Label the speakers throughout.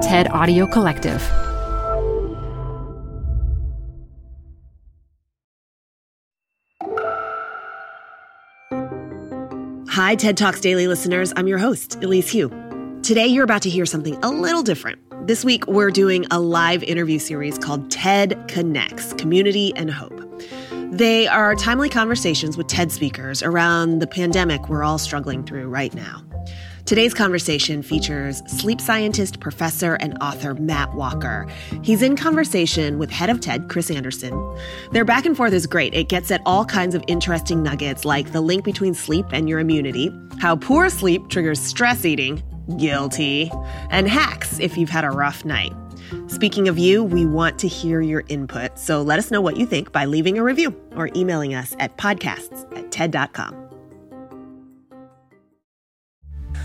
Speaker 1: TED Audio Collective.
Speaker 2: Hi, TED Talks Daily listeners. I'm your host, Elise Hu. Today, you're about to hear something a little different. This week, we're doing a live interview series called TED Connects Community and Hope. They are timely conversations with TED speakers around the pandemic we're all struggling through right now. Today's conversation features sleep scientist, professor, and author Matt Walker. He's in conversation with head of TED, Chris Anderson. Their back and forth is great. It gets at all kinds of interesting nuggets like the link between sleep and your immunity, how poor sleep triggers stress eating, guilty, and hacks if you've had a rough night. Speaking of you, we want to hear your input, so let us know what you think by leaving a review or emailing us at podcasts at TED.com.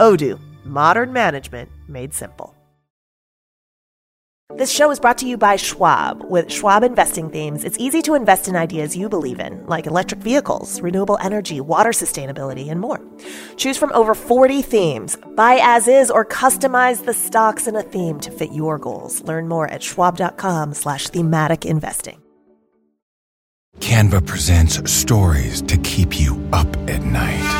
Speaker 2: Odoo, modern management made simple. This show is brought to you by Schwab. With Schwab investing themes, it's easy to invest in ideas you believe in, like electric vehicles, renewable energy, water sustainability, and more. Choose from over 40 themes. Buy as is or customize the stocks in a theme to fit your goals. Learn more at schwab.com slash thematic investing.
Speaker 3: Canva presents stories to keep you up at night.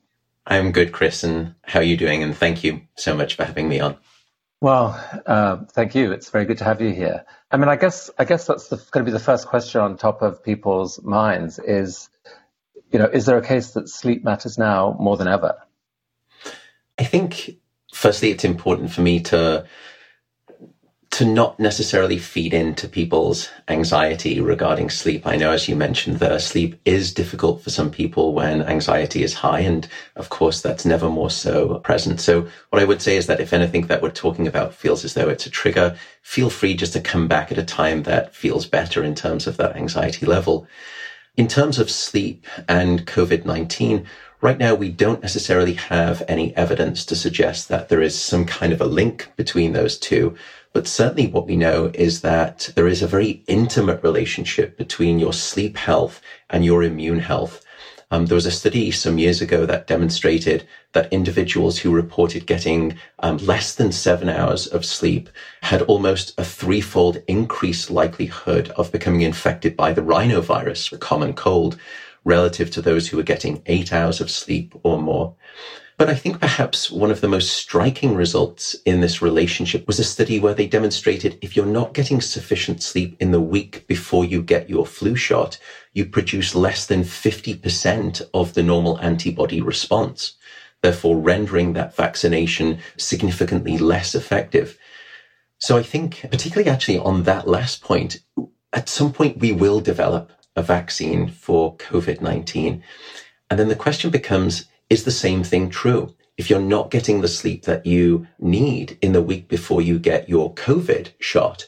Speaker 4: I'm good, Chris, and how are you doing? And thank you so much for having me on.
Speaker 5: Well, uh, thank you. It's very good to have you here. I mean, I guess I guess that's going to be the first question on top of people's minds: is you know, is there a case that sleep matters now more than ever?
Speaker 4: I think, firstly, it's important for me to to not necessarily feed into people's anxiety regarding sleep. I know, as you mentioned, that sleep is difficult for some people when anxiety is high. And of course, that's never more so present. So what I would say is that if anything that we're talking about feels as though it's a trigger, feel free just to come back at a time that feels better in terms of that anxiety level. In terms of sleep and COVID-19, right now we don't necessarily have any evidence to suggest that there is some kind of a link between those two. But certainly what we know is that there is a very intimate relationship between your sleep health and your immune health. Um, there was a study some years ago that demonstrated that individuals who reported getting um, less than seven hours of sleep had almost a threefold increased likelihood of becoming infected by the rhinovirus, a common cold, relative to those who were getting eight hours of sleep or more. But I think perhaps one of the most striking results in this relationship was a study where they demonstrated if you're not getting sufficient sleep in the week before you get your flu shot, you produce less than 50% of the normal antibody response, therefore rendering that vaccination significantly less effective. So I think particularly actually on that last point, at some point we will develop a vaccine for COVID-19. And then the question becomes, is the same thing true? If you're not getting the sleep that you need in the week before you get your COVID shot,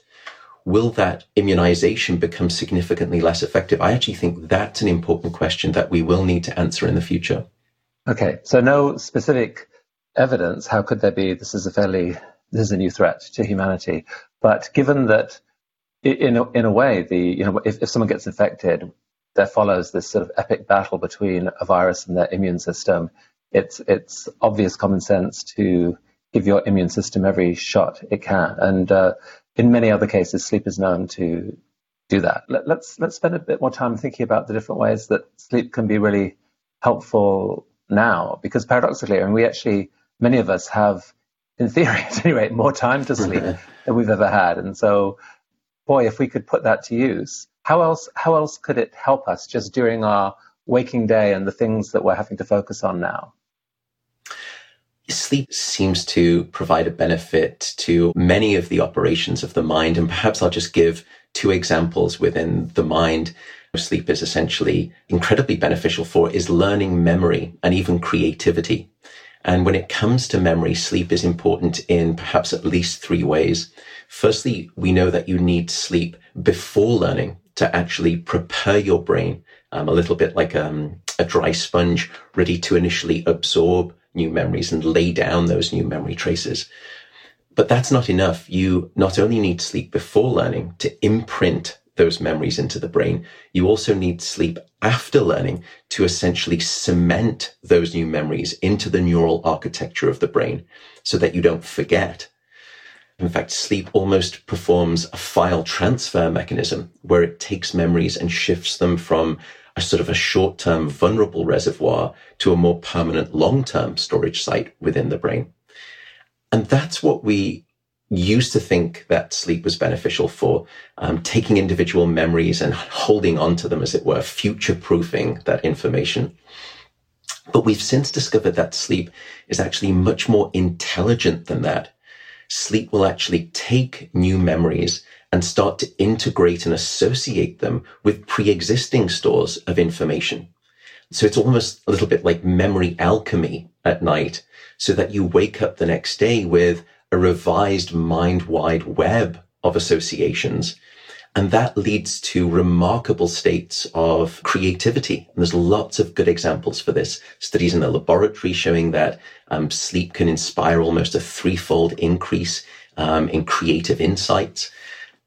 Speaker 4: will that immunization become significantly less effective? I actually think that's an important question that we will need to answer in the future.
Speaker 5: Okay, so no specific evidence. How could there be? This is a fairly this is a new threat to humanity. But given that, in a, in a way, the you know if, if someone gets infected, there follows this sort of epic battle between a virus and their immune system. It's it's obvious common sense to give your immune system every shot it can, and uh, in many other cases, sleep is known to do that. Let, let's let's spend a bit more time thinking about the different ways that sleep can be really helpful now, because paradoxically, I mean, we actually many of us have, in theory at any rate, more time to sleep than we've ever had, and so boy, if we could put that to use, how else how else could it help us just during our waking day and the things that we're having to focus on now?
Speaker 4: Sleep seems to provide a benefit to many of the operations of the mind. And perhaps I'll just give two examples within the mind. Sleep is essentially incredibly beneficial for is learning memory and even creativity. And when it comes to memory, sleep is important in perhaps at least three ways. Firstly, we know that you need sleep before learning to actually prepare your brain um, a little bit like um, a dry sponge ready to initially absorb new memories and lay down those new memory traces. But that's not enough. You not only need sleep before learning to imprint those memories into the brain, you also need sleep after learning to essentially cement those new memories into the neural architecture of the brain so that you don't forget. In fact, sleep almost performs a file transfer mechanism where it takes memories and shifts them from a sort of a short term vulnerable reservoir to a more permanent long term storage site within the brain. And that's what we used to think that sleep was beneficial for, um, taking individual memories and holding on to them, as it were, future proofing that information. But we've since discovered that sleep is actually much more intelligent than that. Sleep will actually take new memories and start to integrate and associate them with pre-existing stores of information. So it's almost a little bit like memory alchemy at night so that you wake up the next day with a revised mind wide web of associations. And that leads to remarkable states of creativity. And there's lots of good examples for this. Studies in the laboratory showing that um, sleep can inspire almost a threefold increase um, in creative insights.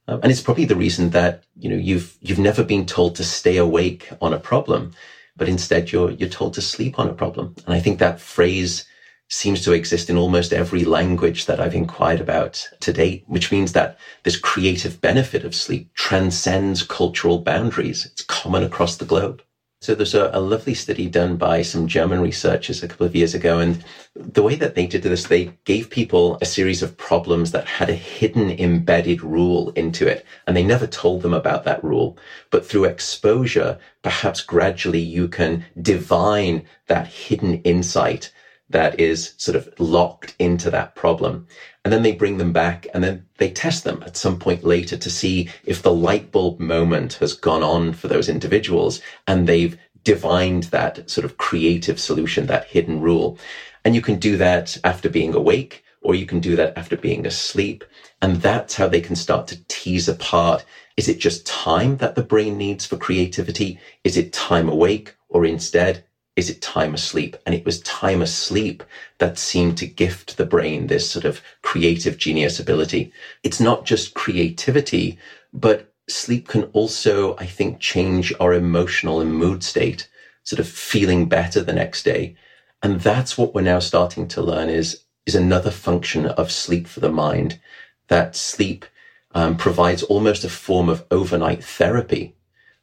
Speaker 4: Um, and it's probably the reason that, you know, you've, you've never been told to stay awake on a problem, but instead you're, you're told to sleep on a problem. And I think that phrase seems to exist in almost every language that I've inquired about to date, which means that this creative benefit of sleep transcends cultural boundaries. It's common across the globe. So there's a, a, lovely study done by some German researchers a couple of years ago. And the way that they did this, they gave people a series of problems that had a hidden embedded rule into it. And they never told them about that rule. But through exposure, perhaps gradually you can divine that hidden insight that is sort of locked into that problem. And then they bring them back and then they test them at some point later to see if the light bulb moment has gone on for those individuals and they've divined that sort of creative solution, that hidden rule. And you can do that after being awake or you can do that after being asleep. And that's how they can start to tease apart. Is it just time that the brain needs for creativity? Is it time awake? Or instead, is it time asleep? And it was time asleep that seemed to gift the brain this sort of creative genius ability. It's not just creativity, but sleep can also, I think, change our emotional and mood state, sort of feeling better the next day. And that's what we're now starting to learn is, is another function of sleep for the mind, that sleep um, provides almost a form of overnight therapy.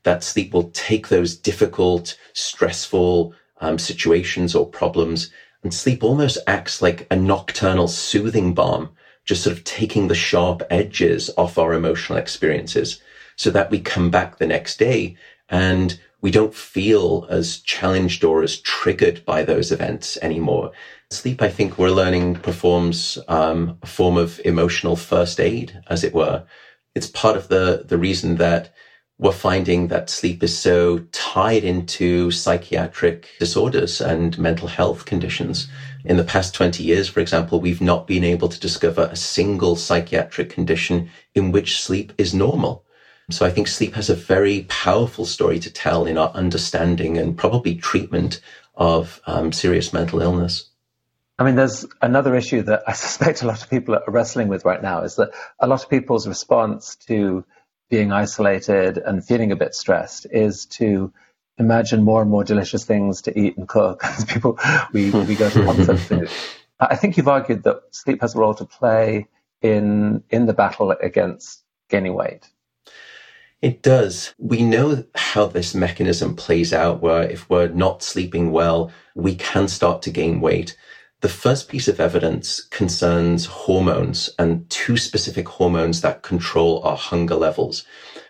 Speaker 4: That sleep will take those difficult, stressful, um, situations or problems. And sleep almost acts like a nocturnal soothing balm, just sort of taking the sharp edges off our emotional experiences so that we come back the next day and we don't feel as challenged or as triggered by those events anymore. Sleep, I think we're learning performs um, a form of emotional first aid, as it were. It's part of the, the reason that we're finding that sleep is so tied into psychiatric disorders and mental health conditions. In the past 20 years, for example, we've not been able to discover a single psychiatric condition in which sleep is normal. So I think sleep has a very powerful story to tell in our understanding and probably treatment of um, serious mental illness.
Speaker 5: I mean, there's another issue that I suspect a lot of people are wrestling with right now is that a lot of people's response to being isolated and feeling a bit stressed is to imagine more and more delicious things to eat and cook. As people, we, we go to comfort food. I think you've argued that sleep has a role to play in in the battle against gaining weight.
Speaker 4: It does. We know how this mechanism plays out where if we're not sleeping well, we can start to gain weight. The first piece of evidence concerns hormones and two specific hormones that control our hunger levels.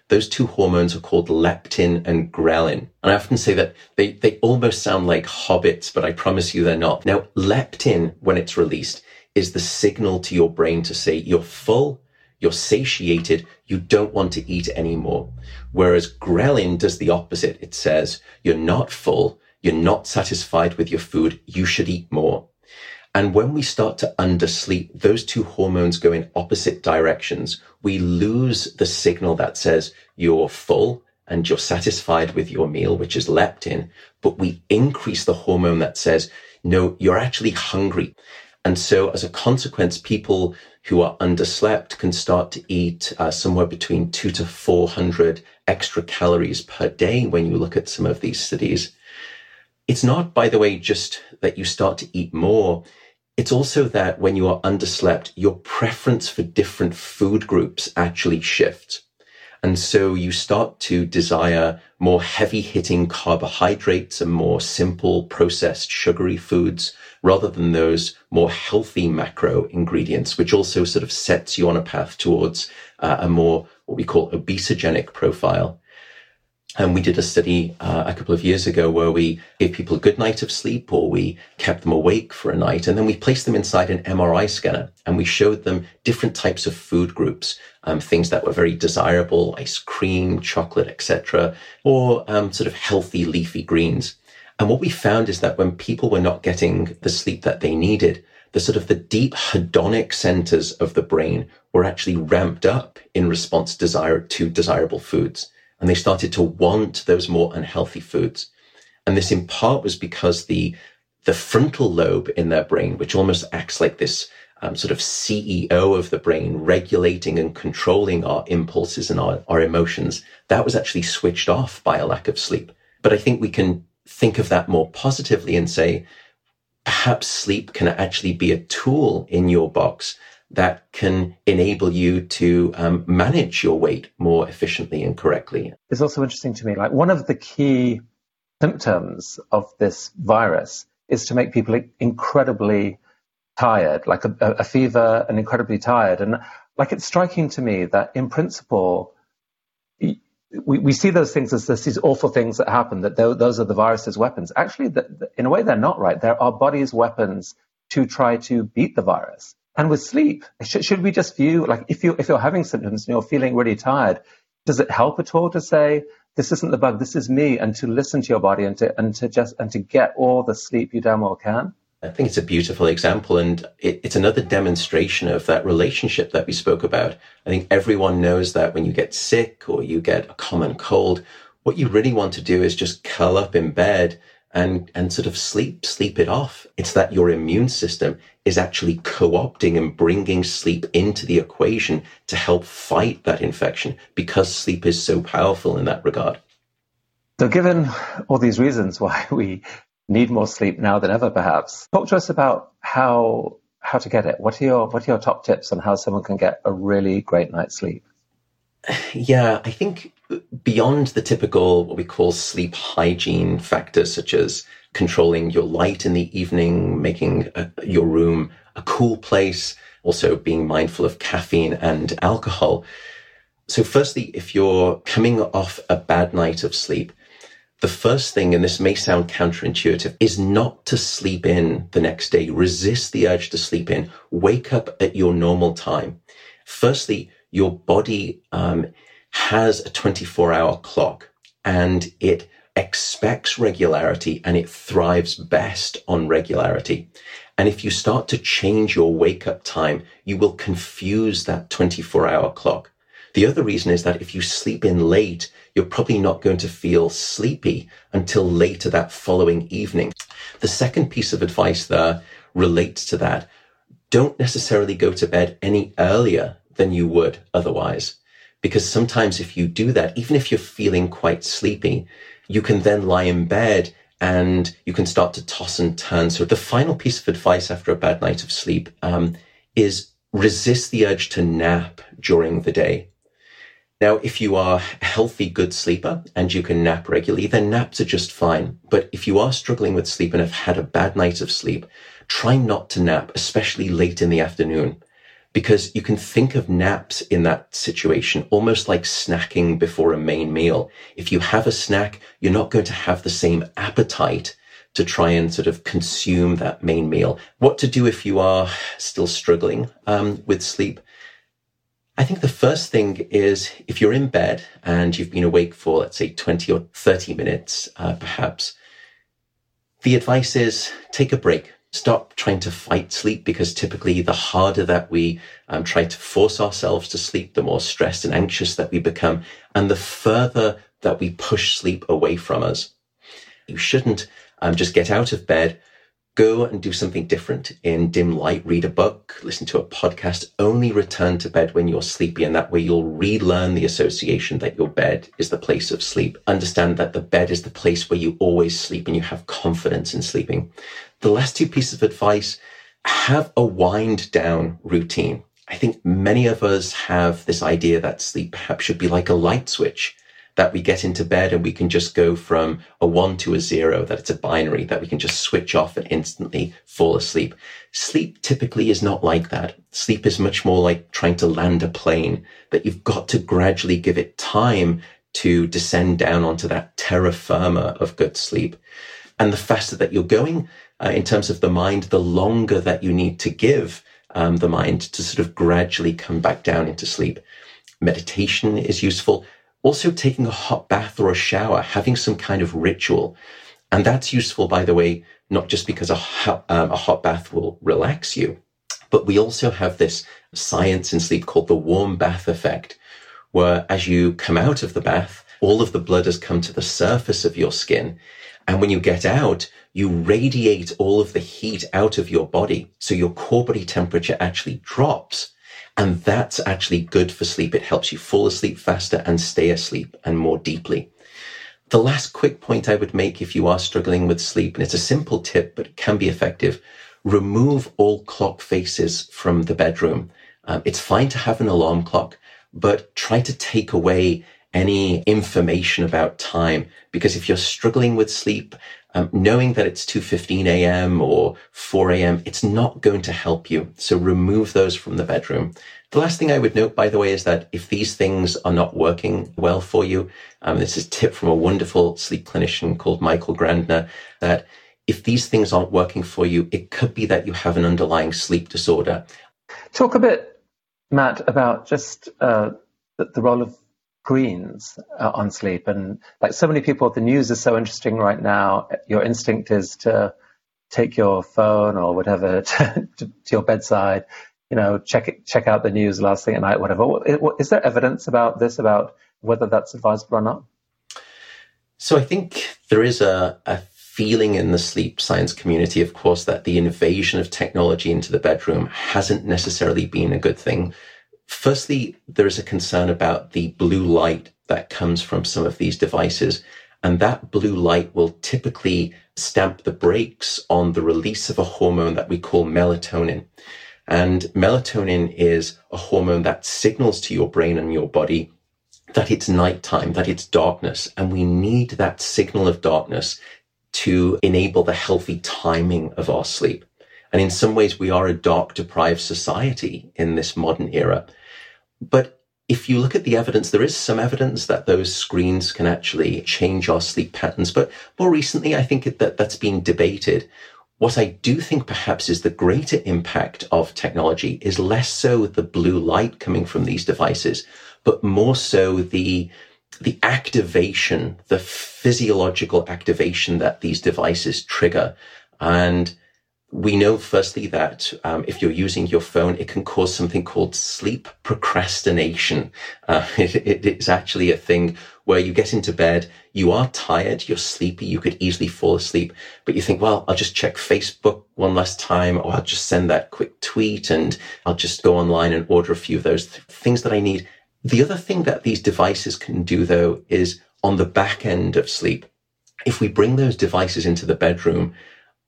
Speaker 4: Those two hormones are called leptin and ghrelin. And I often say that they, they almost sound like hobbits, but I promise you they're not. Now, leptin, when it's released, is the signal to your brain to say you're full, you're satiated, you don't want to eat anymore. Whereas ghrelin does the opposite. It says you're not full, you're not satisfied with your food, you should eat more. And when we start to undersleep, those two hormones go in opposite directions. We lose the signal that says you're full and you're satisfied with your meal, which is leptin, but we increase the hormone that says, no, you're actually hungry. And so as a consequence, people who are underslept can start to eat uh, somewhere between two to 400 extra calories per day when you look at some of these studies. It's not, by the way, just that you start to eat more. It's also that when you are underslept, your preference for different food groups actually shifts. And so you start to desire more heavy hitting carbohydrates and more simple processed sugary foods rather than those more healthy macro ingredients, which also sort of sets you on a path towards uh, a more what we call obesogenic profile. And we did a study uh, a couple of years ago where we gave people a good night of sleep or we kept them awake for a night and then we placed them inside an MRI scanner and we showed them different types of food groups, um, things that were very desirable, ice cream, chocolate, etc., or um, sort of healthy leafy greens. And what we found is that when people were not getting the sleep that they needed, the sort of the deep hedonic centers of the brain were actually ramped up in response desire to desirable foods and they started to want those more unhealthy foods. And this in part was because the, the frontal lobe in their brain, which almost acts like this um, sort of CEO of the brain, regulating and controlling our impulses and our, our emotions, that was actually switched off by a lack of sleep. But I think we can think of that more positively and say, perhaps sleep can actually be a tool in your box that can enable you to um, manage your weight more efficiently and correctly.
Speaker 5: It's also interesting to me, like one of the key symptoms of this virus is to make people incredibly tired, like a, a fever and incredibly tired. And like it's striking to me that in principle, we, we see those things as this, these awful things that happen, that those are the virus's weapons. Actually, the, the, in a way, they're not right. They're our body's weapons to try to beat the virus. And with sleep, should, should we just view like if you if you're having symptoms and you're feeling really tired, does it help at all to say this isn't the bug, this is me, and to listen to your body and to and to just and to get all the sleep you damn well can?
Speaker 4: I think it's a beautiful example, and it, it's another demonstration of that relationship that we spoke about. I think everyone knows that when you get sick or you get a common cold, what you really want to do is just curl up in bed and, and sort of sleep, sleep it off. It's that your immune system is actually co-opting and bringing sleep into the equation to help fight that infection because sleep is so powerful in that regard.
Speaker 5: So given all these reasons why we need more sleep now than ever, perhaps, talk to us about how, how to get it. What are your, what are your top tips on how someone can get a really great night's sleep?
Speaker 4: Yeah, I think beyond the typical, what we call sleep hygiene factors, such as controlling your light in the evening, making a, your room a cool place, also being mindful of caffeine and alcohol. So firstly, if you're coming off a bad night of sleep, the first thing, and this may sound counterintuitive, is not to sleep in the next day. Resist the urge to sleep in. Wake up at your normal time. Firstly, your body um, has a 24 hour clock and it expects regularity and it thrives best on regularity. And if you start to change your wake up time, you will confuse that 24 hour clock. The other reason is that if you sleep in late, you're probably not going to feel sleepy until later that following evening. The second piece of advice there relates to that. Don't necessarily go to bed any earlier than you would otherwise. Because sometimes if you do that, even if you're feeling quite sleepy, you can then lie in bed and you can start to toss and turn. So the final piece of advice after a bad night of sleep um, is resist the urge to nap during the day. Now, if you are a healthy, good sleeper and you can nap regularly, then naps are just fine. But if you are struggling with sleep and have had a bad night of sleep, try not to nap, especially late in the afternoon, because you can think of naps in that situation almost like snacking before a main meal. If you have a snack, you're not going to have the same appetite to try and sort of consume that main meal. What to do if you are still struggling um, with sleep? I think the first thing is if you're in bed and you've been awake for, let's say, 20 or 30 minutes, uh, perhaps, the advice is take a break. Stop trying to fight sleep because typically the harder that we um, try to force ourselves to sleep, the more stressed and anxious that we become, and the further that we push sleep away from us. You shouldn't um, just get out of bed, go and do something different in dim light, read a book, listen to a podcast, only return to bed when you're sleepy. And that way you'll relearn the association that your bed is the place of sleep. Understand that the bed is the place where you always sleep and you have confidence in sleeping. The last two pieces of advice, have a wind down routine. I think many of us have this idea that sleep perhaps should be like a light switch that we get into bed and we can just go from a one to a zero, that it's a binary, that we can just switch off and instantly fall asleep. Sleep typically is not like that. Sleep is much more like trying to land a plane, that you've got to gradually give it time to descend down onto that terra firma of good sleep. And the faster that you're going uh, in terms of the mind, the longer that you need to give um, the mind to sort of gradually come back down into sleep. Meditation is useful also taking a hot bath or a shower, having some kind of ritual. And that's useful, by the way, not just because a hot, um, a hot bath will relax you, but we also have this science in sleep called the warm bath effect, where as you come out of the bath, all of the blood has come to the surface of your skin. And when you get out, you radiate all of the heat out of your body. So your core body temperature actually drops. And that's actually good for sleep. It helps you fall asleep faster and stay asleep and more deeply. The last quick point I would make if you are struggling with sleep, and it's a simple tip, but it can be effective, remove all clock faces from the bedroom. Um, it's fine to have an alarm clock, but try to take away any information about time because if you're struggling with sleep um, knowing that it's 2.15 a.m. or 4 a.m., it's not going to help you. So remove those from the bedroom. The last thing I would note, by the way, is that if these things are not working well for you, um, this is a tip from a wonderful sleep clinician called Michael Grandner, that if these things aren't working for you, it could be that you have an underlying sleep disorder.
Speaker 5: Talk a bit, Matt, about just uh, the, the role of screens uh, on sleep. And like so many people, the news is so interesting right now. Your instinct is to take your phone or whatever to, to, to your bedside, you know, check it, check out the news last thing at night, whatever. Is there evidence about this, about whether that's advisable or not?
Speaker 4: So I think there is a, a feeling in the sleep science community, of course, that the invasion of technology into the bedroom hasn't necessarily been a good thing. Firstly, there is a concern about the blue light that comes from some of these devices. And that blue light will typically stamp the brakes on the release of a hormone that we call melatonin. And melatonin is a hormone that signals to your brain and your body that it's nighttime, that it's darkness. And we need that signal of darkness to enable the healthy timing of our sleep. And in some ways, we are a dark deprived society in this modern era. But if you look at the evidence, there is some evidence that those screens can actually change our sleep patterns. But more recently, I think that that's been debated. What I do think perhaps is the greater impact of technology is less so the blue light coming from these devices, but more so the the activation, the physiological activation that these devices trigger. And we know firstly that um, if you're using your phone, it can cause something called sleep procrastination. Uh, it, it, it's actually a thing where you get into bed, you are tired, you're sleepy, you could easily fall asleep, but you think, well, I'll just check Facebook one last time, or I'll just send that quick tweet and I'll just go online and order a few of those th- things that I need. The other thing that these devices can do though is on the back end of sleep. If we bring those devices into the bedroom,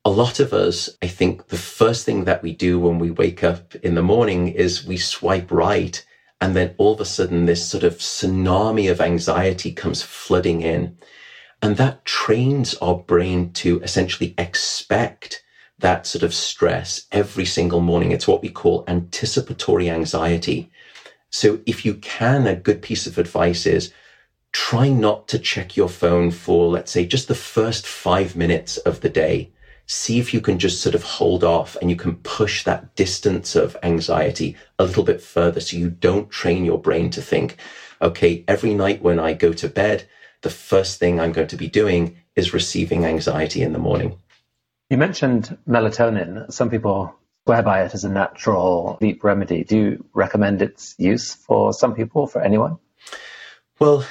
Speaker 4: a lot of us, I think the first thing that we do when we wake up in the morning is we swipe right And then all of a sudden, this sort of tsunami of anxiety comes flooding in. And that trains our brain to essentially expect that sort of stress every single morning. It's what we call anticipatory anxiety. So if you can, a good piece of advice is try not to check your phone for, let's say, just the first five minutes of the day. See if you can just sort of hold off and you can push that distance of anxiety a little bit further so you don't train your brain to think, okay, every night when I go to bed, the first thing I'm going to be doing is receiving anxiety in the morning.
Speaker 5: You mentioned melatonin. Some people swear by it as a natural sleep remedy. Do you recommend its use for some people, for anyone?
Speaker 4: Well,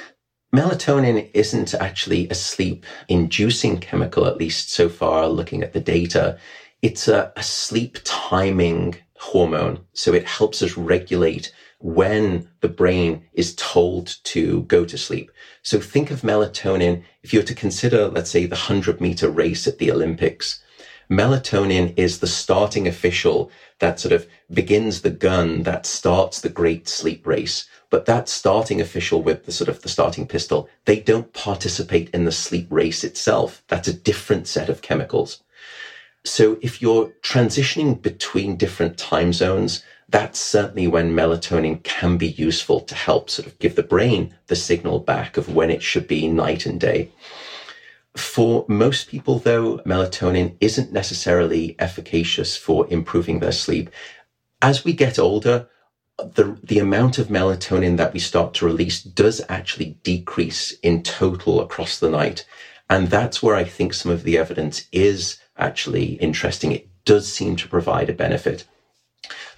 Speaker 4: Melatonin isn't actually a sleep inducing chemical, at least so far looking at the data. It's a, a, sleep timing hormone. So it helps us regulate when the brain is told to go to sleep. So think of melatonin. If you were to consider, let's say the hundred meter race at the Olympics, melatonin is the starting official that sort of begins the gun that starts the great sleep race. But that starting official with the sort of the starting pistol, they don't participate in the sleep race itself. That's a different set of chemicals. So if you're transitioning between different time zones, that's certainly when melatonin can be useful to help sort of give the brain the signal back of when it should be night and day. For most people, though, melatonin isn't necessarily efficacious for improving their sleep. As we get older, the, the amount of melatonin that we start to release does actually decrease in total across the night. And that's where I think some of the evidence is actually interesting. It does seem to provide a benefit.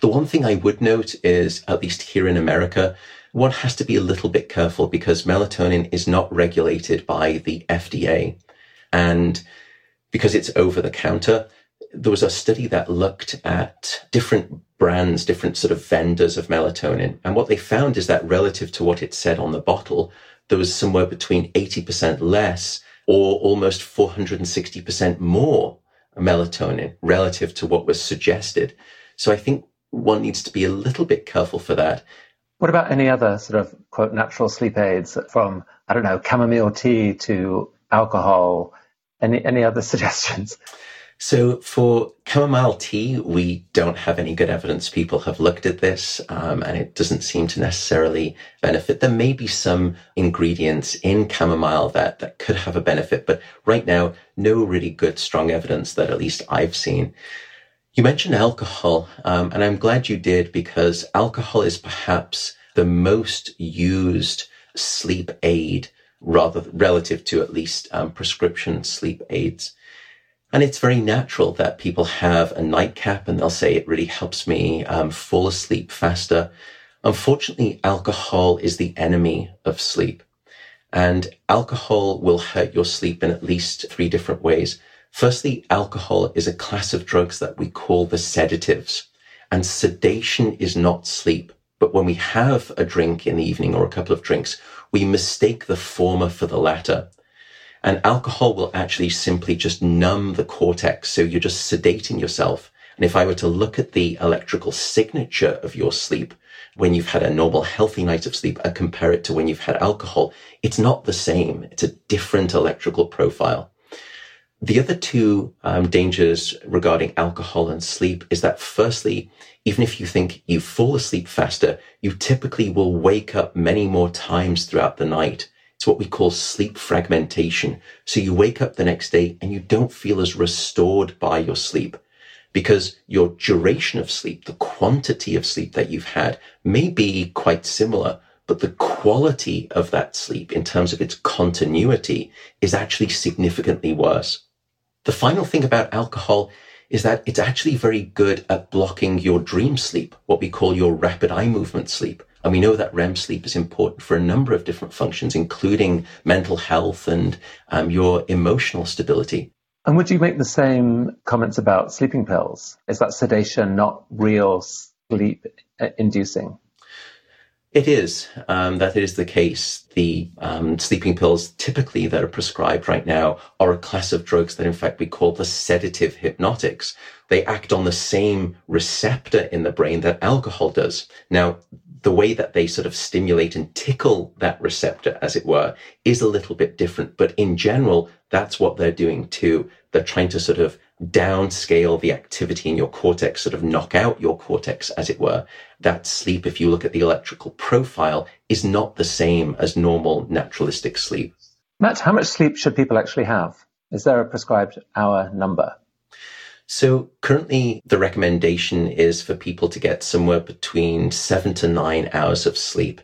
Speaker 4: The one thing I would note is, at least here in America, one has to be a little bit careful because melatonin is not regulated by the FDA. And because it's over the counter, there was a study that looked at different brands, different sort of vendors of melatonin. And what they found is that relative to what it said on the bottle, there was somewhere between 80% less or almost 460% more melatonin relative to what was suggested. So I think one needs to be a little bit careful for that.
Speaker 5: What about any other sort of quote natural sleep aids from, I don't know, chamomile tea to alcohol? Any, any other suggestions?
Speaker 4: So for chamomile tea, we don't have any good evidence. People have looked at this, um, and it doesn't seem to necessarily benefit. There may be some ingredients in chamomile that, that could have a benefit, but right now, no really good, strong evidence that at least I've seen. You mentioned alcohol, um, and I'm glad you did because alcohol is perhaps the most used sleep aid rather relative to at least um, prescription sleep aids. And it's very natural that people have a nightcap and they'll say it really helps me um, fall asleep faster. Unfortunately, alcohol is the enemy of sleep. And alcohol will hurt your sleep in at least three different ways. Firstly, alcohol is a class of drugs that we call the sedatives. And sedation is not sleep. But when we have a drink in the evening or a couple of drinks, we mistake the former for the latter. And alcohol will actually simply just numb the cortex. So you're just sedating yourself. And if I were to look at the electrical signature of your sleep, when you've had a normal, healthy night of sleep and compare it to when you've had alcohol, it's not the same. It's a different electrical profile. The other two um, dangers regarding alcohol and sleep is that firstly, even if you think you fall asleep faster, you typically will wake up many more times throughout the night. It's what we call sleep fragmentation. So you wake up the next day and you don't feel as restored by your sleep because your duration of sleep, the quantity of sleep that you've had may be quite similar, but the quality of that sleep in terms of its continuity is actually significantly worse. The final thing about alcohol is that it's actually very good at blocking your dream sleep, what we call your rapid eye movement sleep. And we know that REM sleep is important for a number of different functions, including mental health and um, your emotional stability.
Speaker 5: And would you make the same comments about sleeping pills? Is that sedation not real sleep inducing?
Speaker 4: It is. Um, that is the case. The um, sleeping pills typically that are prescribed right now are a class of drugs that in fact we call the sedative hypnotics. They act on the same receptor in the brain that alcohol does. Now, the way that they sort of stimulate and tickle that receptor, as it were, is a little bit different. But in general, that's what they're doing too. They're trying to sort of downscale the activity in your cortex, sort of knock out your cortex, as it were. That sleep, if you look at the electrical profile, is not the same as normal naturalistic sleep.
Speaker 5: Matt, how much sleep should people actually have? Is there a prescribed hour number?
Speaker 4: So currently the recommendation is for people to get somewhere between seven to nine hours of sleep.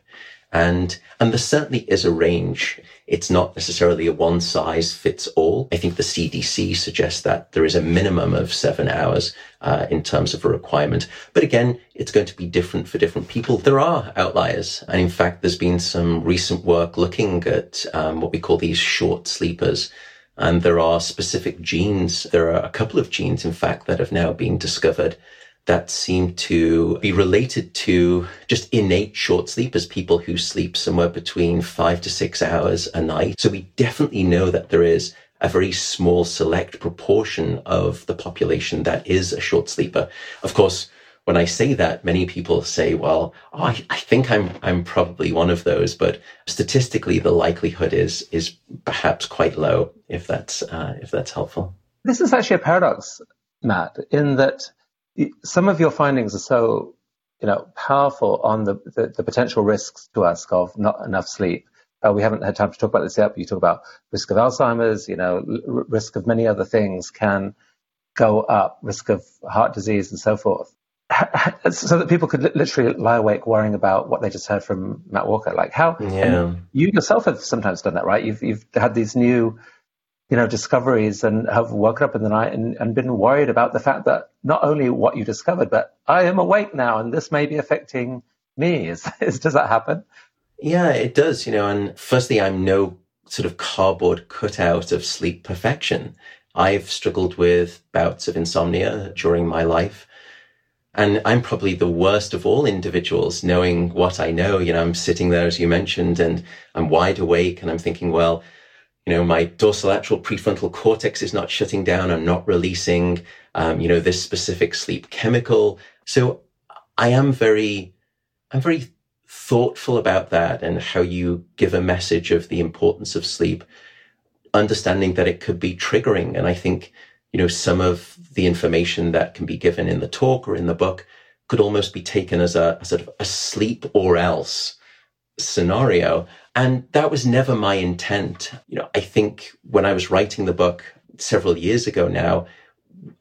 Speaker 4: And, and there certainly is a range. It's not necessarily a one size fits all. I think the CDC suggests that there is a minimum of seven hours uh, in terms of a requirement. But again, it's going to be different for different people. There are outliers. And in fact, there's been some recent work looking at um, what we call these short sleepers. And there are specific genes. There are a couple of genes, in fact, that have now been discovered that seem to be related to just innate short sleepers, people who sleep somewhere between five to six hours a night. So we definitely know that there is a very small select proportion of the population that is a short sleeper. Of course, when I say that, many people say, well, oh, I, I, think I'm, I'm probably one of those, but statistically, the likelihood is, is perhaps quite low if that's, uh, if that's helpful.
Speaker 5: This is actually a paradox, Matt, in that some of your findings are so, you know, powerful on the, the, the potential risks to us of not enough sleep. Uh, we haven't had time to talk about this yet, but you talk about risk of Alzheimer's, you know, r- risk of many other things can go up, risk of heart disease and so forth so that people could literally lie awake worrying about what they just heard from Matt Walker. Like how
Speaker 4: yeah.
Speaker 5: you yourself have sometimes done that, right? You've you've had these new, you know, discoveries and have woken up in the night and, and been worried about the fact that not only what you discovered, but I am awake now and this may be affecting me. Is, is does that happen?
Speaker 4: Yeah, it does. You know, and firstly, I'm no sort of cardboard cutout of sleep perfection. I've struggled with bouts of insomnia during my life. And I'm probably the worst of all individuals knowing what I know. You know, I'm sitting there, as you mentioned, and I'm wide awake and I'm thinking, well, you know, my dorsolateral prefrontal cortex is not shutting down. I'm not releasing, um, you know, this specific sleep chemical. So I am very, I'm very thoughtful about that and how you give a message of the importance of sleep, understanding that it could be triggering. And I think you know, some of the information that can be given in the talk or in the book could almost be taken as a, a sort of a sleep or else scenario. And that was never my intent. You know, I think when I was writing the book several years ago now,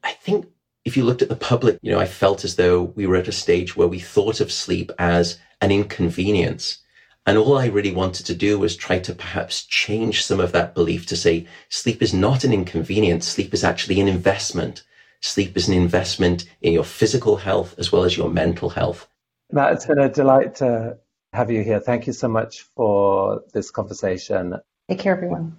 Speaker 4: I think if you looked at the public, you know, I felt as though we were at a stage where we thought of sleep as an inconvenience and all I really wanted to do was try to perhaps change some of that belief to say sleep is not an inconvenience. Sleep is actually an investment. Sleep is an investment in your physical health as well as your mental health.
Speaker 5: Matt, it's been a delight to have you here. Thank you so much for this conversation.
Speaker 1: Take care, everyone.